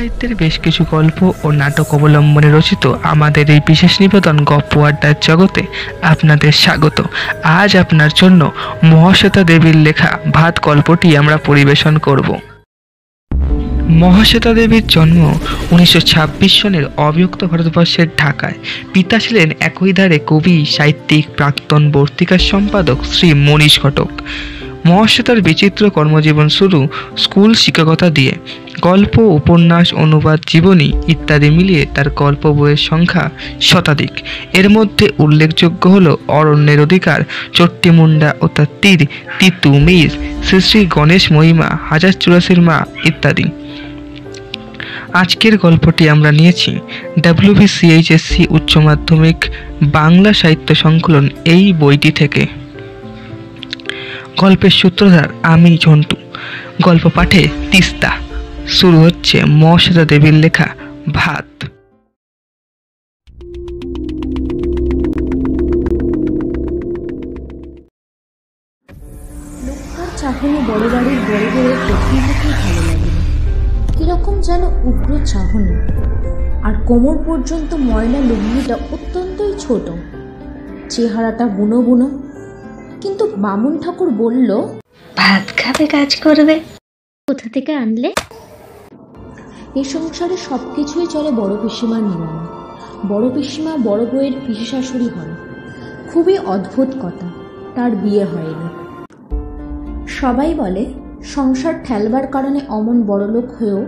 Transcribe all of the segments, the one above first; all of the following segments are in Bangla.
সাহিত্যের বেশ কিছু গল্প ও নাটক অবলম্বনে রচিত আমাদের এই বিশেষ নিবেদন গপ্প আড্ডার জগতে আপনাদের স্বাগত। আজ আপনার জন্য মহাশ্বেতা দেবীর লেখা ভাত গল্পটি আমরা পরিবেশন করব। মহাশ্বেতা দেবীর জন্ম উনিশশো ছাব্বিশ সনের অবিভক্ত ভারতবর্ষের ঢাকায়। পিতা ছিলেন একই ধারে কবি, সাহিত্যিক, প্রাক্তন বর্তিকার সম্পাদক শ্রী মনীষ ঘটক। মহাশ্বেতার বিচিত্র কর্মজীবন শুরু স্কুল শিক্ষকতা দিয়ে। গল্প, উপন্যাস, অনুবাদ, জীবনী ইত্যাদি মিলিয়ে তার গল্প বইয়ের সংখ্যা শতাধিক। এর মধ্যে উল্লেখযোগ্য হল অরণ্যের অধিকার চট্টিমুন্ডা ও তার তীর, তিতু মির, শ্রী শ্রী গণেশ মহিমা, হাজার চুরাশির মা ইত্যাদি। আজকের গল্পটি আমরা নিয়েছি ডাব্লিউবিসিএইচএসসি উচ্চ মাধ্যমিক বাংলা সাহিত্য সংকলন এই বইটি থেকে। গল্পের সূত্রধার আমি ঝন্টু। গল্প পাঠে তিস্তা। শুরু হচ্ছে মহাশ্বেতা দেবীর লেখা ভাত। চাহনি বড় বাড়ির বড় বড় ভালো লাগে কীরকম যেন উগ্র চাহনি। আর কোমর পর্যন্ত ময়লা লুঙ্গিটা অত্যন্তই ছোট। চেহারাটা বুনো বুনো কিন্তু বামুন ঠাকুর বলল ভাত খাবে কাজ করবে। কোথা থেকে আনলে? এ সংসারে সব কিছুই চলে বড় পিসিমার নিয়মে। বড় পিসিমা বড় বউয়ের পিসি শাশুড়ি হন খুবই অদ্ভুত কথা তার বিয়ে হয়নি। সবাই বলে সংসার ঠেলবার কারণে অমন বড়লোক হয়েও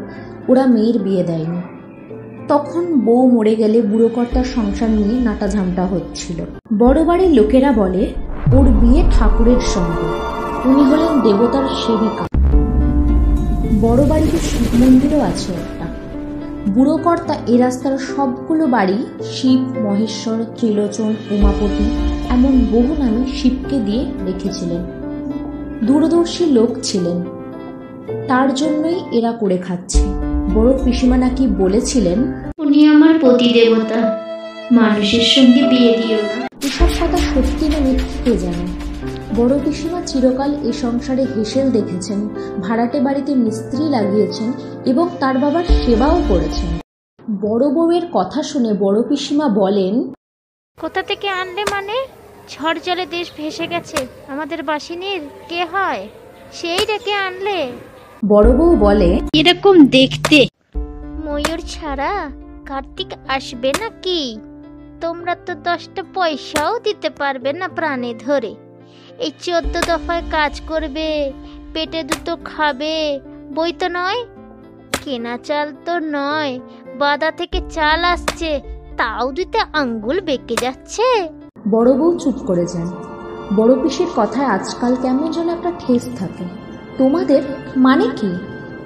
ওরা মেয়ের বিয়ে দেয়নি। তখন বউ মরে গেলে বুড়ো কর্তার সংসার নিয়ে নাটাঝামটা হচ্ছিল। বড় বাড়ির লোকেরা বলে ওর বিয়ে ঠাকুরের সঙ্গে। উনি হলেন দেবতার সেবিকা। বড় বাড়িতে শিব মন্দিরও আছে একটা। বুড়ো কর্তা এ রাস্তার সবগুলো বাড়ি শিব, মহেশ্বর, ত্রিলোচন, উমাপতি, এমন বহু নামে শিবকে দিয়ে রেখেছিলেন। দূরদর্শী লোক ছিলেন। তার জন্যই এরা করে খাচ্ছে। বড় পিসিমা নাকি বলেছিলেন, উনি আমার পতি দেবতা মানুষের সঙ্গে বিয়ে দিও না। এসব কথা সত্যি না মিথ্যে কে জানে? বড় পিসিমা চিরকাল এ সংসারে হেসেল দেখেছেন ভাড়াটে বাড়িতে মিস্ত্রি লাগিয়েছেন এবং তার বাবার সেবাও করেছেন। বড় বউয়ের কথা শুনে বড় পিসিমা বলেন কোথা থেকে আনলে মানে? ঝড় জলে দেশ ভেসে গেছে আমাদের বাসিনীর কে হয়? সেই ডেকে আনলে। বড় বউ বলে এরকম দেখতে। ময়ূর ছাড়া কার্তিক আসবে নাকি? তোমরা তো দশটা পয়সাও দিতে পারবে না প্রাণে ধরে। এই চোদ্দ দফায় কাজ করবে, পেটে দুটো খাবে, বই তো নয়। কেনা চাল তো নয়, বাদা থেকে চাল আসছে, তাও দিতে আঙ্গুল বেঁকে যাচ্ছে। বড় বউ চুপ করে যান। বড় পিসির কথায় আজকাল কেমন যেন একটা ঠেস থাকে। তোমাদের মানে কি?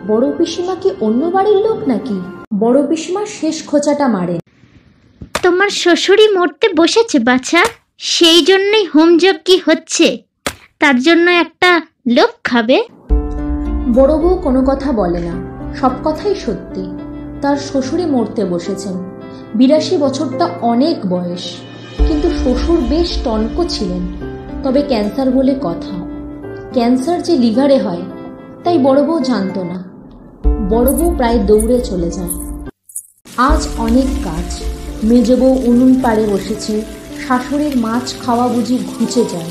বড় পিসিমা কি অন্য বাড়ির লোক নাকি? বড় পিসিমা শেষ খোঁচাটা মারেন তোমার শ্বশুরই মরতে বসেছে, বাছা। সেই জন্যই হোমযজ্ঞ হচ্ছে? তার জন্য একটা লোক খাবে। বড় বউ কোনো কথা বলে না। সব কথাই সত্যি। তার শ্বশুরে মরতে বসেছেন। বিরাশি বছরটা অনেক বয়স। কিন্তু শ্বশুর বেশ টনক ছিলেন। তবে ক্যান্সার বলে কথা। ক্যান্সার যে লিভারে হয়, তাই বড় বউ জানতো না। বড় বউ প্রায় দৌড়ে চলে যায়। আজ অনেক কাজ। মেজ উনুন পাড়ে বসেছে, শাশুড়ির মাছ খাওয়া বুঝি ঘুচে যায়।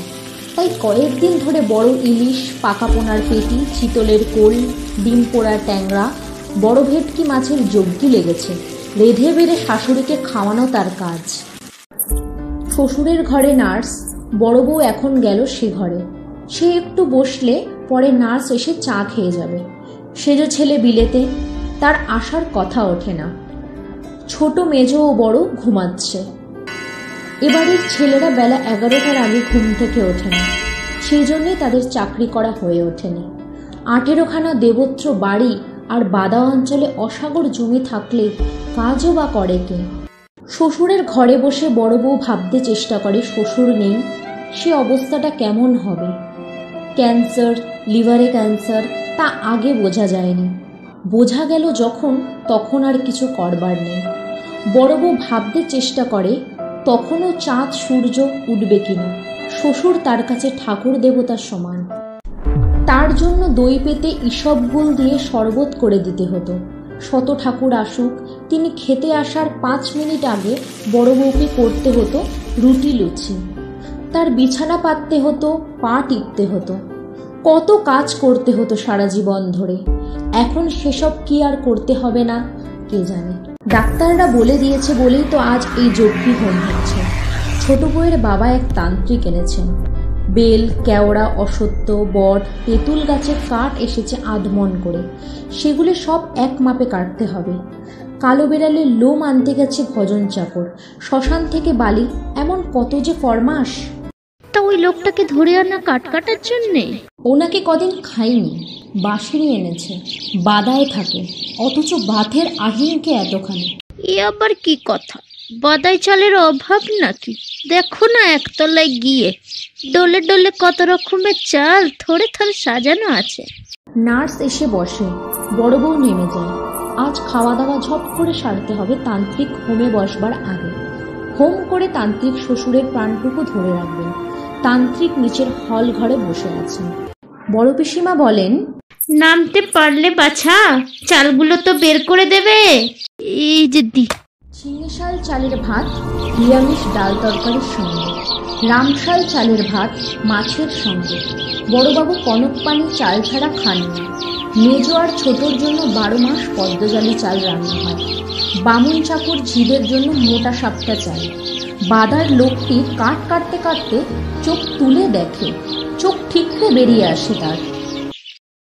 তাই কয়েকদিন ধরে বড় ইলিশ, পাকা পোনার পেটি, চিতলের কোল, ডিম পোড়ার ট্যাংরা, বড় ভেটকি মাছের যজ্ঞি লেগেছে। রেধে বেড়ে শাশুড়িকে খাওয়ানো তার কাজ। শ্বশুরের ঘরে নার্স, বড় বউ এখন গেল সে ঘরে। সে একটু বসলে পরে নার্স এসে চা খেয়ে যাবে। সেজ ছেলে বিলেতে, তার আসার কথা ওঠে না। ছোট মেজ ও বড় ঘুমাচ্ছে। এবারের ছেলেরা বেলা এগারোটার আগে ঘুম থেকে ওঠে না সেই জন্যই তাদের চাকরি করা হয়ে ওঠেনি। আঠেরোখানা দেবত্র বাড়ি আর বাদা অঞ্চলে অসাগর জমি থাকলে কাজও বা করে কে? শ্বশুরের ঘরে বসে বড় বউ ভাবতে চেষ্টা করে, শ্বশুর নেই, সে অবস্থাটা কেমন হবে? ক্যান্সার, লিভারে ক্যান্সার, তা আগে বোঝা যায়নি। বোঝা গেল যখন তখন আর কিছু করবার নেই। বড় বউ ভাবতে চেষ্টা করে, তখনও চাঁদ, সূর্য উঠবে কিনা? শ্বশুর তার কাছে ঠাকুর দেবতার সমান। তার জন্য দই পেতে ইসবগুল দিয়ে শরবত করে দিতে হতো। শত ঠাকুর আসুক, তিনি খেতে আসার পাঁচ মিনিট আগে বড় বউকে করতে হতো রুটি লুচি। তার বিছানা পাততে হতো, পা টিপতে হতো। কত কাজ করতে হতো সারা জীবন ধরে। এখন সেসব কি আর করতে হবে না, কে জানে। ডাক্তাররা বলে দিয়েছে বলেই তো আজ এই যজ্ঞি হোম হচ্ছে ছোট বউয়ের বাবা এক তান্ত্রিক এনেছেন। বেল, কেওড়া, অসত্য, বট, তেঁতুল গাছের কাঠ এসেছে আধমন করে। সেগুলি সব এক মাপে কাটতে হবে। কালো বেড়ালের লোম আনতে গেছে ভজন চাকর। শ্মশান থেকে বালি, এমন কত যে ফরমাস তা ওই লোকটাকে ধরে আনা কাট কাটার জন্যে? ওনাকে কদিন খাইনি বাঁশিনি এনেছে বাদায় থাকে অথচ বাথের আহিনকে এতখানি। এ আবার কি কথা? বাদাই চালের অভাব নাকি? দেখো না একতলায় গিয়ে ডলে ডলে কত রকমের চাল থরে থরে সাজানো আছে। নার্স এসে বসে বড় বউ নেমে যায়। আজ খাওয়া দাওয়া ঝপ করে সারতে হবে তান্ত্রিক হোমে বসবার আগে। হোম করে তান্ত্রিক শ্বশুরের প্রাণটুকু ধরে রাখবেন। তান্ত্রিক নিচের হল ঘরে বসে আছেন। বড় পিসিমা বলেন নামতে পারলে বাছা চালগুলো তো বের করে দেবে। এই যে দি চিংড়িশাল চালের ভাত নিরামিষ ডাল তরকারির সঙ্গে রামশাল চালের ভাত মাছের সঙ্গে। বড়বাবু কনক পানি চাল ছাড়া খান না। মেজো আর ছোটোর জন্য বারো মাস পদ্মজালি চাল রান্না হয়। বামুন চাকর ঝিদের জন্য মোটা সাপটা চাল। বাদার লোকটি কাট কাটতে কাটতে চোখ তুলে দেখে চোখ ঠিকরে বেরিয়ে আসে তার।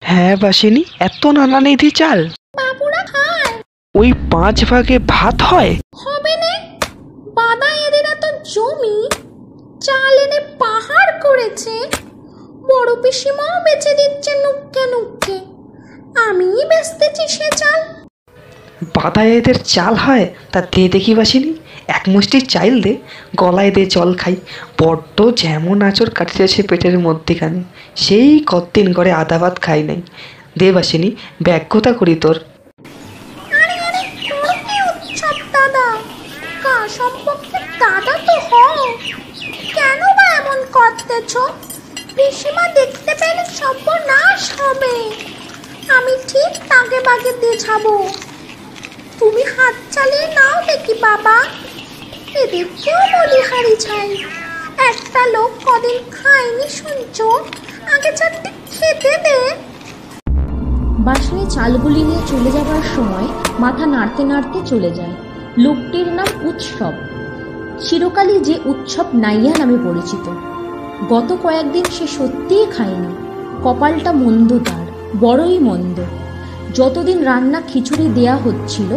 হ্যাঁ বাসিনি এত নানানিধি চাল। বাবুরা খায় ওই পাঁচ ভাগে ভাত হয়? হবে না। বাদা এদের এত জমি চাল এনে পাহাড় করেছে। বড় পিসিমাও বেচে দিচ্ছে নুক্কে নুক্কে। আমিই বেচতেছি সে চাল। বাদায় এদের চাল হয়? তা দে দেখি বাসিনি এক মুষ্টি চাইল দে গলায় দে জল খাই। বড্ড যেমন আচর কাটিতেছে পেটের মধ্যেখানে সেই কতদিন করে আদা ভাত খাই নাই। দে বাসিনি ব্যাগ্যতা করি তোর আরে আরে তোর কি উৎসব দাদা কা সম্পর্কে দাদা তো হও কেন বা এমন করতেছ পিসিমা দেখতে পেলে সর্বনাশ হবে। আমি ঠিক তাকে বাগে দেছাবো তুমি হাত চালিয়ে নাও দেখি, বাবা। এদেরকেও বলিহারি চাই। একটা লোক কদিন খায়নি, শুনছ? আগে চারটে খেতে দে। বাসনে চালগুলি নিয়ে চলে যাবার সময় মাথা নাড়তে নাড়তে চলে যায়। লোকটির নাম উৎসব। চিরকালই যে উৎসব নাইয়া নামে পরিচিত। গত কয়েকদিন সে সত্যিই খায়নি। কপালটা মন্দ তার বড়ই মন্দ। যতদিন রান্না খিচুড়ি দেয়া হচ্ছিল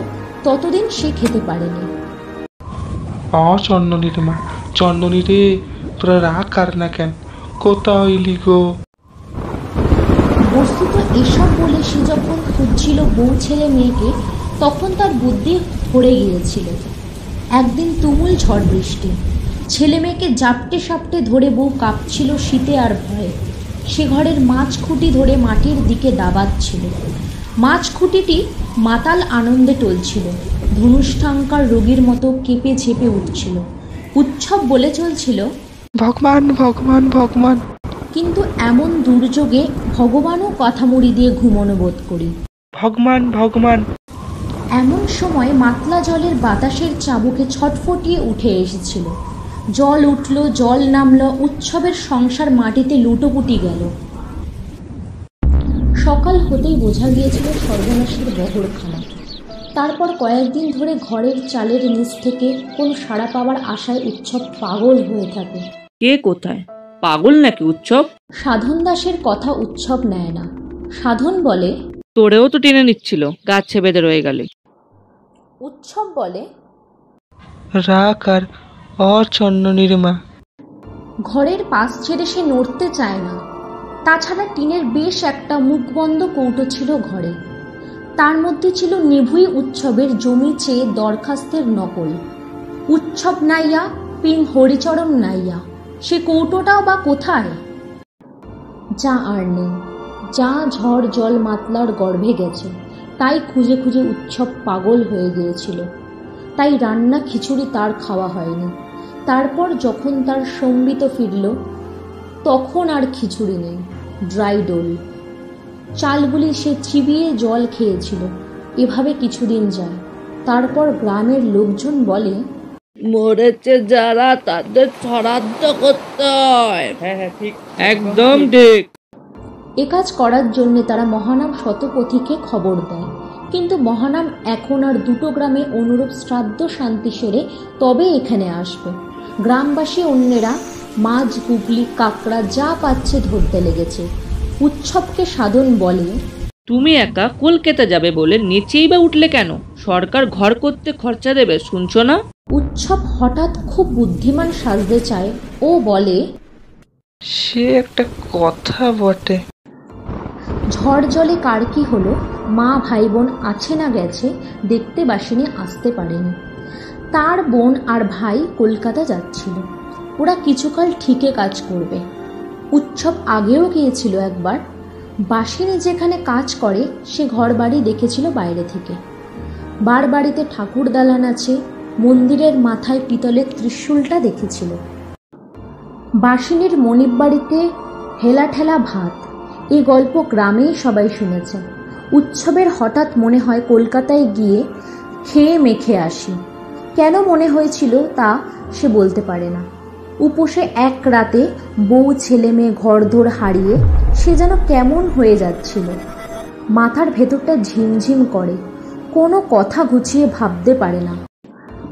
ততদিন সে খেতে পারেনি। অ চন্দনীর মা চন্দনী রে তোরা রাগ আর না কেন? কোথা হইলি গো? বস্তুত এসব বলে সে যখন খুঁজছিল বউ ছেলে মেয়েকে তখন তার বুদ্ধি ভরে গিয়েছিল। একদিন তুমুল ঝড় বৃষ্টি। ছেলে মেয়েকে জাপটে সাপটে ধরে বউ কাঁপছিল শীতে আর ভয়ে। সে ঘরের মাছ খুঁটি ধরে মাটির দিকে দাবাচ্ছিল। মাছ খুঁটিটি মাতাল আনন্দে টলছিল। ধনুষ্ঠাঙ্কার রোগীর মতো কেঁপে ঝেপে উঠছিল। উৎসব বলে চলছিল ভগবান ভগবান ভগবান। কিন্তু এমন দুর্যোগে ভগবানও কথা মুড়ি দিয়ে ঘুমনো বোধ করি। ভগবান ভগবান। এমন সময় মাতলা জলের বাতাসের চাবুকে ছটফটিয়ে উঠে এসেছিল। জল উঠল জল নামল উৎসবের সংসার মাটিতে লুটোপুটি গেল। সকাল হতেই বোঝা গিয়েছিল সর্বনাশের বহরখানা। তারপর কয়েকদিন ধরে ঘরের চালের নিচ থেকে কোনো সাড়া পাওয়ার আশায় উৎসব পাগল হয়ে থাকে। কে কোথায়? পাগল নাকি উৎসব? সাধন দাসের কথা উৎসব নেয় না। সাধন বলে তোরেও তো টেনে নিচ্ছিল গাছে বেঁধে রয়ে গেলে। উৎসব বলে। রাগ আর অ চন্দনীর মা ঘরের পাশ ছেড়ে সে নড়তে চায় না। তাছাড়া টিনের বেশ একটা মুখবন্ধ কৌটো ছিল ঘরে। তার মধ্যে ছিল নিভুই উৎসবের জমি চেয়ে দরখাস্তের নকল। উৎসব নাইয়া পিং হরিচরণ নাইয়া সে কৌটোটাও বা কোথায়? যা আর নেই যা ঝড় জল মাতলার গর্ভে গেছে। তাই খুঁজে খুঁজে উৎসব পাগল হয়ে গিয়েছিল। তাই রান্না খিচুড়ি তার খাওয়া হয়নি। তারপর যখন তার সম্বিত ফিরল তখন আর খিচুড়ি নেই ড্রাই ডোল। চালগুলি সে চিবিয়ে জল খেয়েছিল। এভাবে কিছুদিন যায়। তারপর গ্রামের লোকজন বলে মরেছে যারা তাদের শ্রাদ্ধ করতে হয়। হ্যাঁ হ্যাঁ ঠিক। একদম ঠিক। এ কাজ করার জন্য তারা মহানাম শতপথীকে খবর দেয়। কিন্তু মহানাম এখন আর দুটো গ্রামে অনুরূপ শ্রাদ্ধ শান্তি সেরে তবে এখানে আসবে। গ্রামবাসী অন্যেরা মাছ গুগলি কাঁকড়া যা পাচ্ছে ধরতে লেগেছে। উৎসবকে সাধন বলে তুমি একা কলকাতা যাবে বলে নিচেই বা উঠলে কেন? সরকার ঘর করতে খরচা দেবে শুনছো না? উৎসব হঠাৎ খুব বুদ্ধিমান সাজতে চায় ও বলে সে একটা কথা বটে। ঝড় জলে কার কি হলো, মা ভাই বোন আছে না গেছে, দেখতে বাসিনী, আসতে পারেনি। তার বোন আর ভাই কলকাতা যাচ্ছিল। ওরা কিছুকাল ঠিকে কাজ করবে। উৎসব আগেও গিয়েছিল একবার। বাসিনী যেখানে কাজ করে, সে ঘর বাড়ি দেখেছিল বাইরে থেকে। বার বাড়িতে ঠাকুর দালান আছে, মন্দিরের মাথায় পিতলের ত্রিশূলটা দেখেছিল। বাসিনীর মনিব বাড়িতে হেলা ঠেলা ভাত। এই গল্প গ্রামেই সবাই শুনেছে। উৎসবের হঠাৎ মনে হয় কলকাতায় গিয়ে খেয়ে মেখে আসি। কেন মনে হয়েছিল তা সে বলতে পারে না। উপসে এক রাতে বউ ছেলে মেয়ে ঘরদোর হারিয়ে সে যেন কেমন হয়ে যাচ্ছিল। মাথার ভেতরটা ঝিমঝিম করে, কোনো কথা গুছিয়ে ভাবতে পারে না।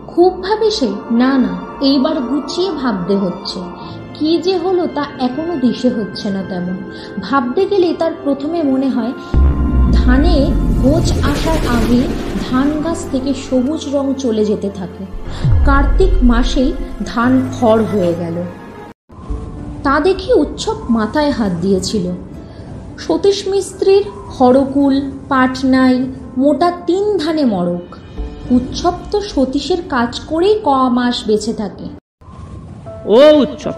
খুব ভাবে সে, না না, এইবার গুছিয়ে ভাবতে হচ্ছে। কি যে হলো তা এখনও দিশে হচ্ছে না তেমন। ভাবতে গেলে তার প্রথমে মনে হয়, ধানে গোছ আসার আগে ধান গাছ থেকে সবুজ রং চলে যেতে থাকে। কার্তিক মাসেই ধান খড় হয়ে গেল। তা দেখে উৎসব মাথায় হাত দিয়েছিল। সতীশ মিস্ত্রির হরকুল পাটনাই, মোটা তিন ধানে মরক উৎসব তো সতীশের কাজ করেই ক মাস বেঁচে থাকে। ও উৎসব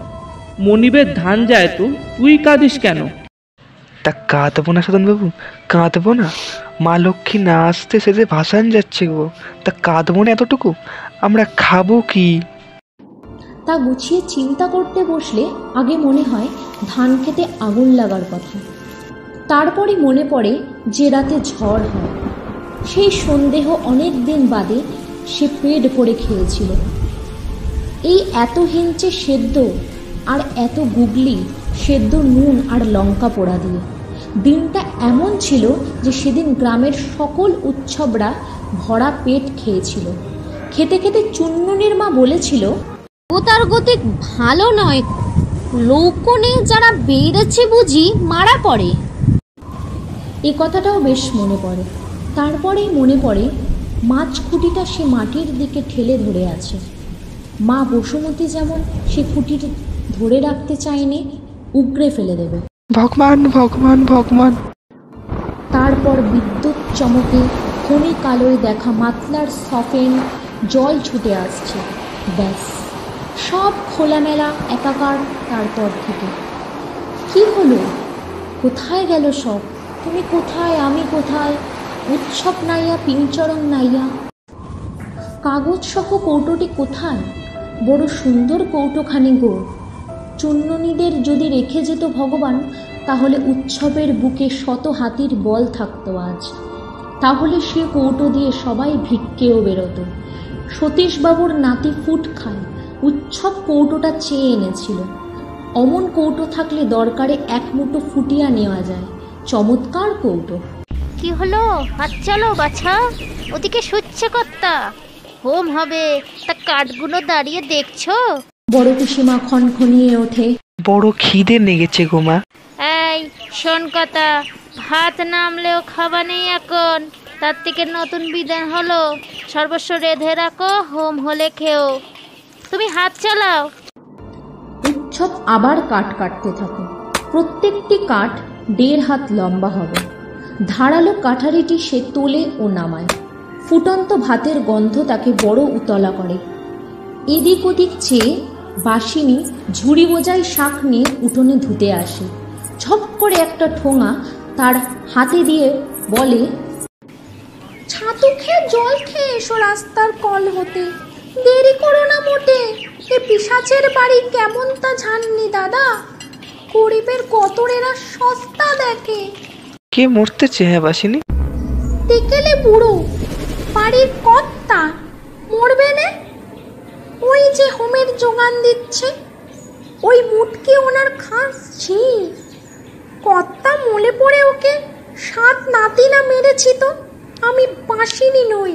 মনিবের ধান যায় তো তুই কাঁদিস কেন? তা কাঁদবো না বাবু কাঁদবো না। মা লক্ষ্মী না আসতে সেজে ভাসান যাচ্ছে গো তা কাঁদবো না এতটুকু? আমরা খাব কি? তা গুছিয়ে চিন্তা করতে বসলে আগে মনে হয় ধান খেতে আগুন লাগার কথা। তারপরে মনে পড়ে যে রাতে ঝড় হয়। সেই সন্দেহ অনেক দিন বাদে সে পেট ভরে খেয়েছিল। এই এত হিঞ্চে সেদ্ধ আর এত গুগলি সেদ্ধ নুন আর লঙ্কা পোড়া দিয়ে। দিনটা এমন ছিল যে সেদিন গ্রামের সকল উৎসবরা ভরা পেট খেয়েছিল। খেতে খেতে চুন্ননির মা বলেছিল ও তার গতিক ভালো নয়। লৌকনে যারা বেড়েছে বুঝি মারা পড়ে। এ কথাটাও বেশ মনে পড়ে। তারপরেই মনে পড়ে মাছ খুঁটিটা সে মাটির দিকে ঠেলে ধরে আছে। মা বসুমতী যেমন সে খুঁটিটি ধরে রাখতে চাইনি উগড়ে ফেলে দেবে। ভগবান ভগবান ভগবান। তারপর বিদ্যুৎ চমকে খনি কালোয় দেখা মাতলার সফেন জল ছুটে আসছে। ব্যাস সব খোলামেলা একাকার তারপর থেকে। কি হলো? কোথায় গেল সব? তুমি কোথায় আমি কোথায়? উৎসব নাইয়া পিংচরণ নাইয়া। কাগজ সহ কৌটোটি কোথায়? বড় সুন্দর কৌটোখানি গো। চুন্ননীদের যদি রেখে যেত ভগবান, তাহলে উৎসবের বুকে শত হাতির বল থাকতো আজ। তাহলে সে কৌটো দিয়ে সবাই ভিক্ষেও বেরোতো। সতীশবাবুর নাতি ফুট খায় উৎসব কৌটোটা চেয়ে এনেছিল। অমন কৌটো থাকলে দরকারে এক মুঠো ফুটিয়া নেওয়া যায়। চমৎকার কৌটো। কি হলো? হাত চালো, বাছা। ওদিকে সুচ্ছে কর্তা। হোম হবে। তা কাঠগুলো দাঁড়িয়ে দেখছ? বড় পিসিমা খনখনিয়ে ওঠে। বড় খিদে লেগেছে গো মা। এই শোন কথা ভাত নামলেও খাবা নেই এখন। তার থেকে নতুন বিধান হলো সর্বস্ব রেধে রাখো হোম হলে খেও। তুমি হাত চালাও। উৎসব আবার কাঠ কাটতে থাকে। প্রত্যেকটি কাঠ দেড় হাত লম্বা হবে। ধারালো কাঠারিটি সে তোলে ও নামায়। ফুটন্ত ভাতের গন্ধ তাকে বড় উতলা করে। এদিক ওদিক চেয়ে বাসিনী ঝুড়ি বোঝাই শাক নিয়ে উঠোনে ধুতে আসে। ঝপ করে একটা ঠোঙা তার হাতে দিয়ে বলে ছাতু খেয়ে জল খেয়ে এসো রাস্তার কল হতে। দেরি করো না মোটে এ পিসাচের বাড়ি কেমন তা জাননি দাদা। গরিবের কতরেরা সস্তা দেখে। কে মরতেছে হ্যাঁ বাসিনি? তেকেলে বুড়ো বাড়ির কর্তা। মরবে না? ওই যে হোমের যোগান দিচ্ছে ওই মুটকে ওনার খাস ছি। কর্তা মলে পড়ে ওকে সাত নাতি না মেরেছি তো আমি বাঁশিনি নই।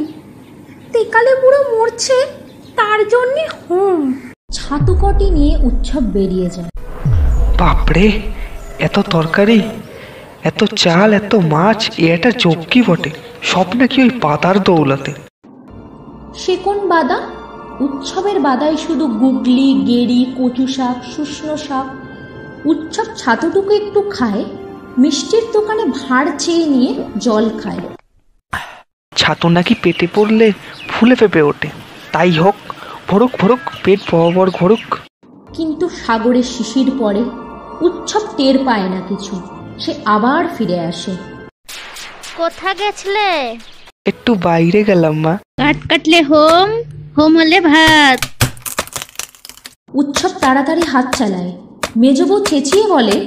তেকালে বুড়ো মরছে তার জন্যে হোম। ছাতুকটি নিয়ে উৎসব বেরিয়ে যায়। বাপরে এত তরকারি এত চাল এত মাছ এ একটা চক্কি বটে সব নাকি ওই পাতার দৌলাতে। সে কোন বাদা? উৎসবের বাদায় শুধু গুগলি গেরি কচু শাক শুষ্ণ শাক। উৎসব ছাতুটুকু একটু খায় মিষ্টির দোকানে ভাঁড় চেয়ে নিয়ে জল খায়। ছাতু নাকি পেটে পড়লে ফুলে পেঁপে ওঠে। তাই হোক ভরুক ভরুক পেট বরাবর ঘরুক। কিন্তু সাগরের শিশির পরে উৎসব টের পায় না কিছু সে আবার ফিরে আসে। কোথা গেছলে? একটু বাইরে গেলাম মা। কাট কাটলে হোম? হোম হলে ভাত। উৎসব তাড়াতাড়ি হাত চালায়। মেজবউ চেঁচিয়ে বলে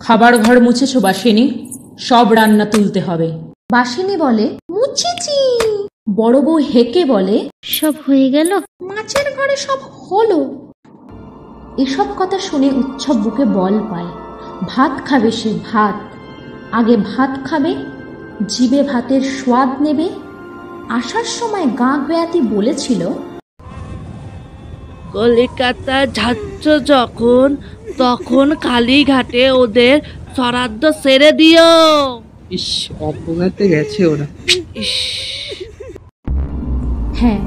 খাবার ঘর মুছেছো বাসিনী সব রান্না তুলতে হবে। বাসিনী বলে মুছেছি। বড় বউ হেকে বলে সব হয়ে গেল? মাছের ঘরে সব হলো। এসব কথা শুনে উৎসব বুকে বল পায়। ভাত খাবে সে ভাত। আগে ভাত খাবে জিবে ভাতের স্বাদ নেবে আসার সময় গাঁ বেয়াতি বলেছিল কলিকাতা যাচ্ছ যখন তখন কালীঘাটে ওদের শ্রাদ্ধ সেরে দিও। ইস গেছে ওরা। ইস। হ্যাঁ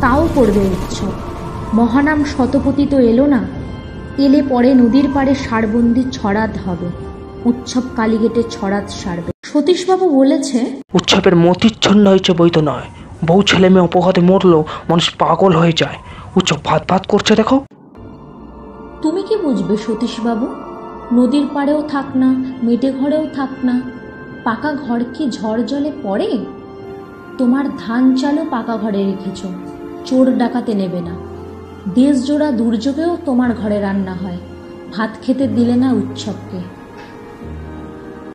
তাও করবে উৎসব। মহানাম শতপতি তো এলো না। এলে পরে নদীর পাড়ে সারবন্দি ছড়াত হবে। উৎসব কালীগেটে ছড়াত সারবে। সতীশবাবু বলেছে উৎসবের মতিচ্ছন্ন হয়েছে বই তো নয়। বউ ছেলে মেয়ে অপঘাতে মরলো মানুষ পাগল হয়ে যায়। উৎসব ভাত ভাত করছে দেখো। তুমি কি বুঝবে সতীশবাবু? নদীর পাড়েও থাক না মেটে ঘরেও থাক না পাকা ঘর কি ঝড় জলে পড়ে? তোমার ধান চালও পাকা ঘরে রেখেছ চোর ডাকাতে নেবে না। দেশ জোড়া দুর্যোগেও তোমার ঘরে রান্না হয় ভাত খেতে দিলে না উৎসবকে।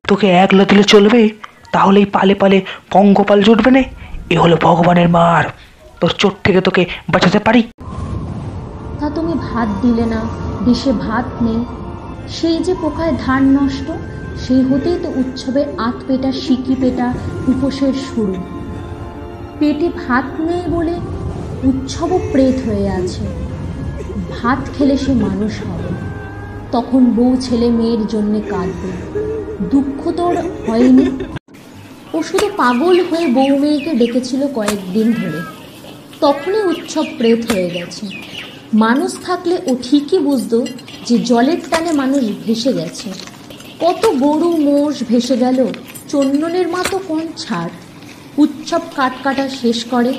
তোকে একলা দিলে চলবে? তাহলে এই পালে পালে পঙ্গপাল জুটবে না। এ হলো ভগবানের মার। তোর চোট থেকে তোকে বাঁচাতে পারি। তা তুমি ভাত দিলে না দেশে ভাত নেই। সেই যে পোকায় ধান নষ্ট, সেই হতেই তো উৎসবের আত পেটা সিকি পেটা উপোসের শুরু। পেটে ভাত নেই বলে উৎসবও প্রেত হয়ে আছে। ভাত খেলে সে মানুষ হবে। তখন বউ ছেলে মেয়ের জন্যে কাঁদবে। দুঃখ তোর হয়নি। ও শুধু পাগল হয়ে বউ মেয়েকে ডেকেছিল কয়েকদিন ধরে। তখনই উৎসব প্রেত হয়ে গেছে। মানুষ থাকলে ও ঠিকই বুঝতো যে জলের টানে মানুষ ভেসে গেছে। কত গরু মোষ ভেসে গেল, চন্দনের মা তো কোন ছাড়? উৎসব কাঠ কাটা শেষ করে,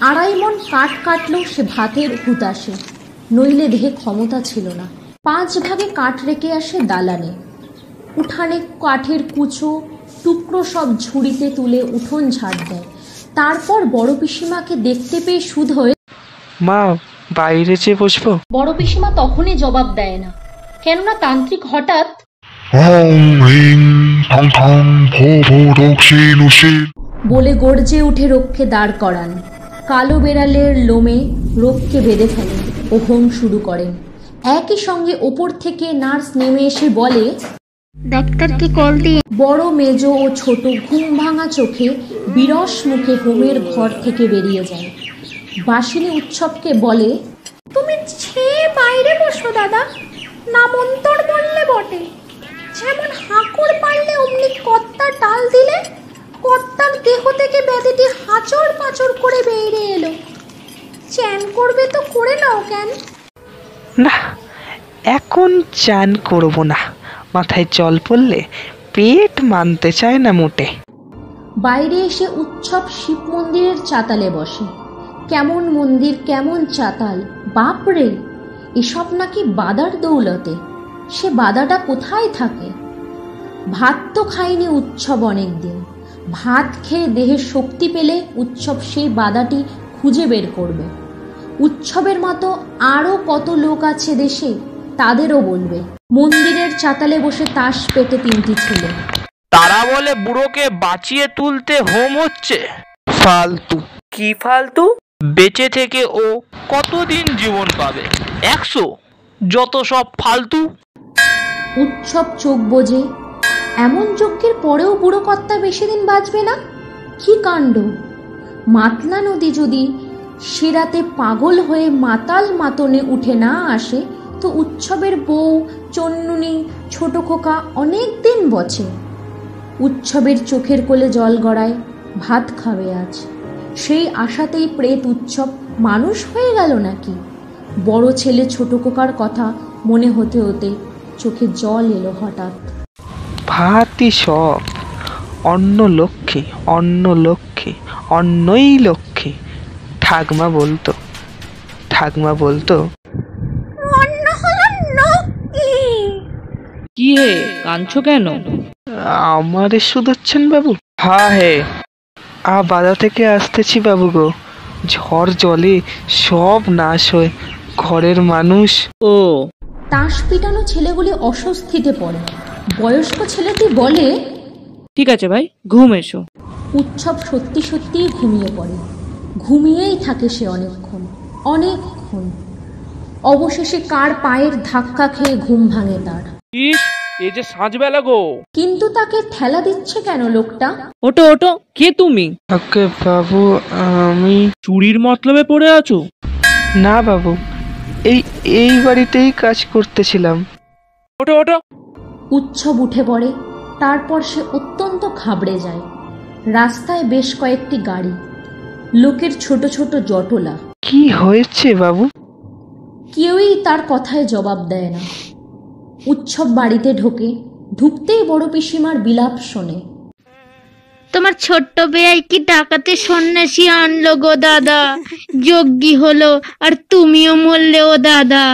আড়াই মন কাঠ কাটলেও সে ভাতের হুতাশে। নইলে দেহে ক্ষমতা ছিল না। পাঁচ ভাগে কাঠ রেখে আসে দালানে। উঠানে কাঠের কুচো টুকরো সব ঝুড়িতে তুলে উঠোন ঝাড় দেয়। তারপর বড় পিসিমাকে দেখতে পেয়ে সুধোয় মা বাইরে যে বসবো? বড় পিসিমা তখনই জবাব দেয় না। কেননা তান্ত্রিক হঠাৎ বলে গর্জে উঠে রক্ষে দাঁড় করান। কালো বেড়ালের লোমে রক্ষে বেঁধে ফেলেন ও হোম শুরু করেন। একই সঙ্গে ওপর থেকে নার্স নেমে এসে বলে ডাক্তারকে কল দিয়ে? বড় মেজ ও ছোট ঘুম ভাঙা চোখে বিরস মুখে হোমের ঘর থেকে বেরিয়ে যায়। বাসিনী উৎসবকে বলে তুমি ছে বাইরে বসো দাদা নামন্তর বললে বটে। যেমন হাঁকড় পারলে অমনি কত্তার ডাল দিলে কত্তার দেহ থেকে ব্যাধিটি হাঁচড় পাঁচড় করে বেরিয়ে এলো। চ্যান করবে তো করে নাও কেন? না এখন চান করব না। মাথায় জল পড়লে পেট মানতে চায় না মোটে। বাইরে এসে উৎসব শিব মন্দিরের চাতালে বসে। কেমন মন্দির, কেমন চাতাল বাপরে এসব নাকি বাদার দৌলতে। সে বাদাটা কোথায় থাকে? ভাত তো খায়নি উৎসব অনেক দিন ভাত খেয়ে দেহে শক্তি পেলে উৎসব সেই বাদাটি খুঁজে বের করবে। উৎসবের মতো আরও কত লোক আছে দেশে? তাদেরও বলবে মন্দিরের চাতালে বসে তাস পেতে তিনটি ছেলে। তারা বলে বুড়োকে বাঁচিয়ে তুলতে হোম হচ্ছে। ফালতু। কি ফালতু? বেঁচে থেকে ও কতদিন জীবন পাবে? একশো? যত সব ফালতু। উৎসব চোখ বোঝে এমন যজ্ঞের পরেও বুড়ো কর্তা বেশি দিন বাঁচবে না? কি কাণ্ড? মাতলা নদী যদি সে রাতে পাগল হয়ে মাতাল মাতনে উঠে না আসে তো উৎসবের বউ চন্নুনি ছোট খোকা অনেক দিন বচে। উৎসবের চোখের কোলে জল গড়ায়, ভাত খাবে আজ। সেই আশাতেই প্রেত উৎসব মানুষ হয়ে গেল নাকি? বড় ছেলে ছোট খোকার কথা মনে হতে হতে চোখে জল এলো হঠাৎ। ভাতই সব অন্য লক্ষ্মী অন্য লক্ষ্মী অন্যই লক্ষ্মী ঠাকমা বলতো ঠাকমা বলতো কি হে কাঁদছো কেন? আমারে শুধোচ্ছেন বাবু। হা হে আ বাধা থেকে আসতেছি বাবু গো। ঝড় জলে সব নাশ হয় ঘরের মানুষ। ও। তাস পিটানো ছেলেগুলি অস্বস্তিতে পড়ে। বয়স্ক ছেলেটি বলে ঠিক আছে ভাই ঘুম এসো। উৎসব সত্যি সত্যিই ঘুমিয়ে পড়ে। ঘুমিয়েই থাকে সে অনেকক্ষণ অনেকক্ষণ। অবশেষে কার পায়ের ধাক্কা খেয়ে ঘুম ভাঙে তার? ইস এই যে সাঁঝবেলা গো। কিন্তু তাকে ঠেলা দিচ্ছে কেন লোকটা? ওটো ওটো কে তুমি? ওকে বাবু আমি চুরির মতলবে পড়ে আছো? না বাবু এই এই বাড়িতেই কাজ করতেছিলাম। ওটো ওটো উৎসব উঠে পড়ে তারপর সে অত্যন্ত খাবড়ে যায়। রাস্তায় বেশ কয়েকটি গাড়ি লোকের ছোট ছোট জটলা। কি হয়েছে বাবু? কেউই তার কথায় জবাব দেয় না। উৎসব বাড়িতে ঢোকে ঢুকতেই বড় পিসিমার বিলাপ শোনে। তোমার ছোট্ট বেয়াই কি ডাকাতে সন্ন্যাসী আনলো গো দাদা? যজ্ঞী হলো আর তুমিও মরলে ও দাদা।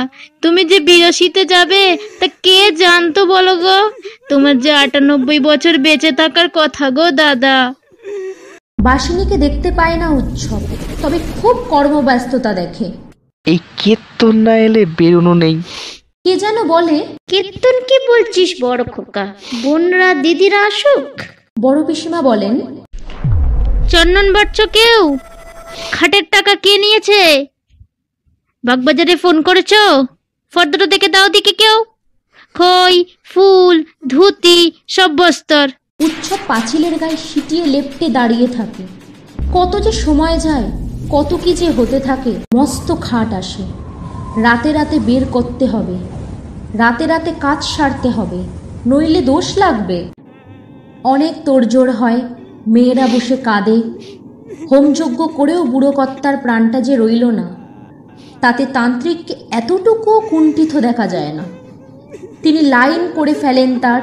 তুমি যে বিরসিতে যাবে তা কে জানতো বলো গো? তোমার যে আটানব্বই বছর বেঁচে থাকার কথা গো দাদা। বাসিনীকে দেখতে পায় না উৎসব তবে খুব কর্মব্যস্ততা দেখে। এই কীর্তন না এলে বেরোনো নেই। কে যেন বলে কীর্তন কি বলছিস বড় খোকা? বোনরা দিদিরা আসুক। বড় পিসিমা বলেন চন্দন বাড়ছ কেউ? খাটের টাকা কে নিয়েছে? বাগবাজারে ফোন করেছ? ফর্দটা দেখে দাও দিকে কেউ। খই ফুল ধুতি সব বস্তর। উৎসব পাঁচিলের গায়ে সিটিয়ে লেপটে দাঁড়িয়ে থাকে। কত যে সময় যায় কত কি যে হতে থাকে, মস্ত খাট আসে। রাতে রাতে বের করতে হবে। রাতে রাতে কাজ সারতে হবে। নইলে দোষ লাগবে। অনেক তোড়জোড় হয়, মেয়েরা বসে কাঁদে। হোমযজ্ঞ করেও বুড়ো কর্তার প্রাণটা যে রইল না। তাতে তান্ত্রিককে এতটুকুও কুণ্ঠিত দেখা যায় না। তিনি লাইন করে ফেলেন তার।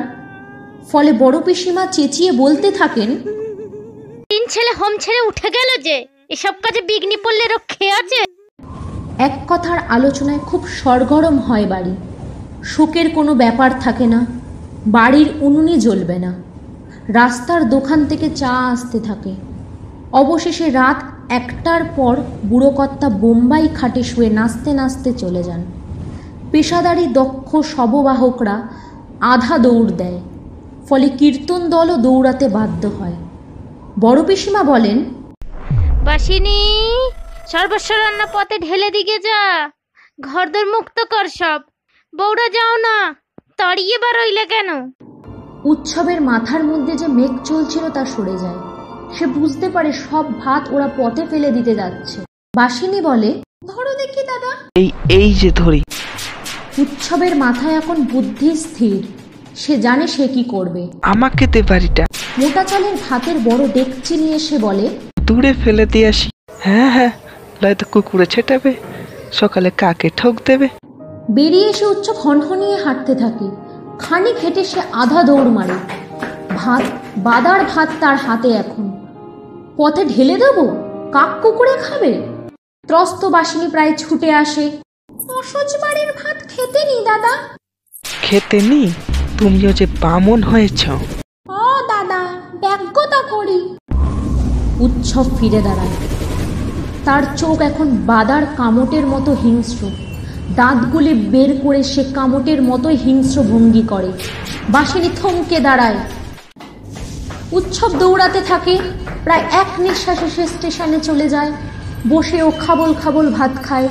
ফলে বড় পিসিমা চেঁচিয়ে বলতে থাকেন, তিন ছেলে হোম ছেড়ে উঠে গেল যে। এসব কাজে বিঘ্নি পড়লে রক্ষে আছে? এক কথার আলোচনায় খুব সরগরম হয় বাড়ি। শোকের কোনো ব্যাপার থাকে না, বাড়ির উনুনে জ্বলবে না। রাস্তার দোকান থেকে চা আসতে থাকে। অবশেষে রাত একটার পর বুড়োকর্তা বোম্বাই খাটে শুয়ে নাচতে নাচতে চলে যান। পেশাদারি দক্ষ শববাহকরা আধা দৌড় দেয়, ফলে কীর্তন দলও দৌড়াতে বাধ্য হয়। বড় পিসিমা বলেন বাসিনী সর্বস্ব রান্না পথে ঢেলে দিকে যা। ঘরদর মুক্ত কর সব। বউরা যাও না তড়িয়ে বা রইলে কেন? উৎসবের মাথার মধ্যে যে মেঘ চলছিল তা সরে যায়। সে বুঝতে পারে সব ভাত ওরা পথে ফেলে দিতে যাচ্ছে। বাসিনী বলে ধরো দেখি দাদা। এই এই যে ধরি। উৎসবের মাথায় এখন বুদ্ধি স্থির। সে জানে সে কি করবে। আমাকে দে বাড়িটা। মোটা চালের ভাতের বড় ডেকচি নিয়ে সে বলে দূরে ফেলে দিয়ে আসি। হ্যাঁ হ্যাঁ নয়তো কুকুরে ছেটাবে সকালে কাকে ঠোক দেবে? বেরিয়ে এসে উচ্চ খনখনিয়ে হাঁটতে থাকে। খানিক হেঁটে সে আধা দৌড় মারে। ভাত বাদার ভাত তার হাতে এখন। পথে ঢেলে দেব? কাক কুকুরে খাবে? ত্রস্ত বাসিনী প্রায় ছুটে আসে। অসজ বাড়ির ভাত খেতে নি দাদা? খেতে নি? তুমিও যে বামন হয়েছ। ও দাদা ব্যজ্ঞতা করি। উৎসব ফিরে দাঁড়ায়। তার চোখ এখন বাদার কামটের মতো হিংস্র। দাঁতগুলি বের করে সে কামটের মতোই হিংস্র ভঙ্গি করে। বাঁশিনি থমকে দাঁড়ায়। উৎসব দৌড়াতে থাকে। প্রায় এক নিঃশ্বাসে সে স্টেশনে চলে যায়। বসে ও খাবল খাবল ভাত খায়।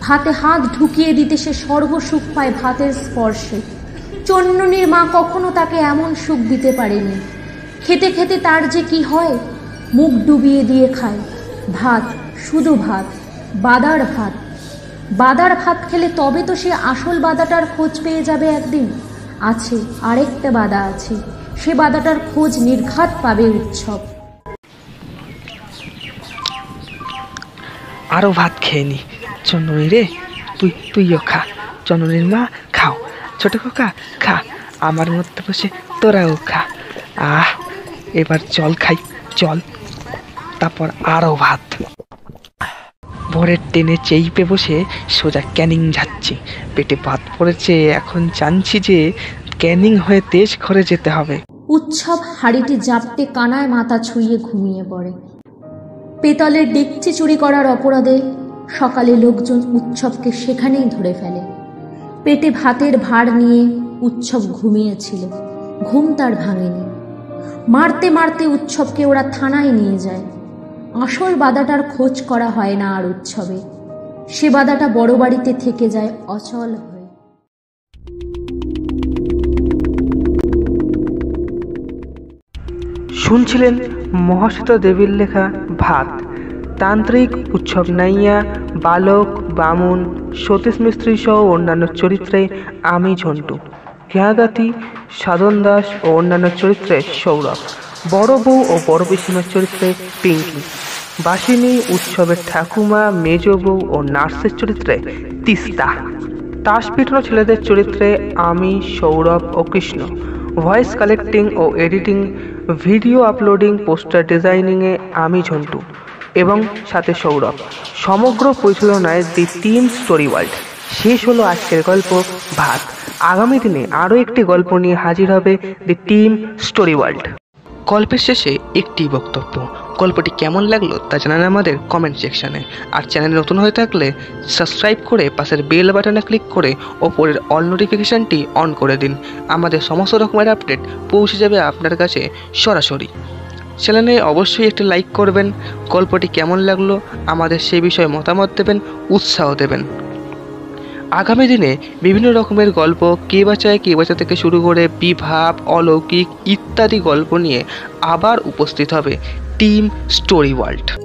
ভাতে হাত ঢুকিয়ে দিতে সে সর্বসুখ পায় ভাতের স্পর্শে। চন্ননীর মা কখনো তাকে এমন সুখ দিতে পারেনি। খেতে খেতে তার যে কি হয় মুখ ডুবিয়ে দিয়ে খায়। ভাত, শুধু ভাত, বাদার ভাত। বাদার ভাত খেলে তবে তো সে আসল বাদাটার খোঁজ পেয়ে যাবে একদিন। আছে, আরেকটা বাদা আছে। সে বাদাটার খোঁজ নির্ঘাত পাবে উৎসব। আরও ভাত খেয়ে নি। চন্দ্রনী রে, তুই, তুইও খা। চন্দ্রনীর মা, খাও। ছোট খোকা, খা। আমার মধ্যে বসে তোরাও খা। আহ, এবার জল খাই, জল। তারপর আরও ভাত। ভোরের টেনে চেইপে বসে সোজা ক্যানিং যাচ্ছি। পেটে ভাত পড়েছে, এখন জানছি যে ক্যানিং হয়ে তেজ ঘরে যেতে হবে। উৎসব হাড়িটি জাপটে কানায় মাথা ছুঁয়ে ঘুমিয়ে পড়ে। পেতলের ডেকচি চুরি করার অপরাধে সকালে লোকজন উৎসবকে সেখানেই ধরে ফেলে। পেটে ভাতের ভার নিয়ে উৎসব ঘুমিয়েছিল। ঘুম তার ভাঙেনি। মারতে মারতে উৎসবকে ওরা থানায় নিয়ে যায়। আসল বাদাটার খোঁজ করা হয় না আর উৎসবে। সে বাদাটা বড় বাড়িতে থেকে যায় অচল হয়ে। শুনছিলেন মহাশ্বেতা দেবীর লেখা ভাত। তান্ত্রিক উৎসব নাইয়া, বালক, বামুন, সতীশ মিস্ত্রি সহ অন্যান্য চরিত্রে আমি ঝন্টু। কেয়াগাতি সাধন দাস ও অন্যান্য চরিত্রে সৌরভ। বড় বউ ও বড় পিসিমার চরিত্রে পিঙ্কি। বাসিনী, উৎসবের ঠাকুমা, মেজ বউ ও নার্সের চরিত্রে তিস্তা। তাস ছেলেদের চরিত্রে আমি, সৌরভ ও কৃষ্ণ। ভয়েস কালেক্টিং ও এডিটিং, ভিডিও আপলোডিং, পোস্টার ডিজাইনিংয়ে আমি ঝন্টু এবং সাথে সৌরভ। সমগ্র পরিচালনায় দি টিম স্টোরি ওয়ার্ল্ড। শেষ হলো আজকের গল্প, ভাত। আগামী দিনে আরও একটি গল্প নিয়ে হাজির হবে দি টিম স্টোরি ওয়ার্ল্ড। গল্পের শেষে একটি বক্তব্য। গল্পটি কেমন লাগল তা জানান আমাদের কমেন্ট সেকশনে আর চ্যানেলে নতুন হয়ে থাকলে সাবস্ক্রাইব করে পাশের বেল বাটনে ক্লিক করে ওপরের অল নোটিফিকেশানটি অন করে দিন। আমাদের সমস্ত রকমের আপডেট পৌঁছে যাবে আপনার কাছে সরাসরি। চ্যানেলে অবশ্যই একটি লাইক করবেন। গল্পটি কেমন লাগল আমাদের সেই বিষয়ে মতামত দেবেন, উৎসাহ দেবেন। আগামী দিনে বিভিন্ন রকমের গল্প, কে বাঁচায়, কে বাঁচা থেকে শুরু করে বিভাব, অলৌকিক ইত্যাদি গল্প নিয়ে আবার উপস্থিত হবে টিম স্টোরি ওয়ার্ল্ড।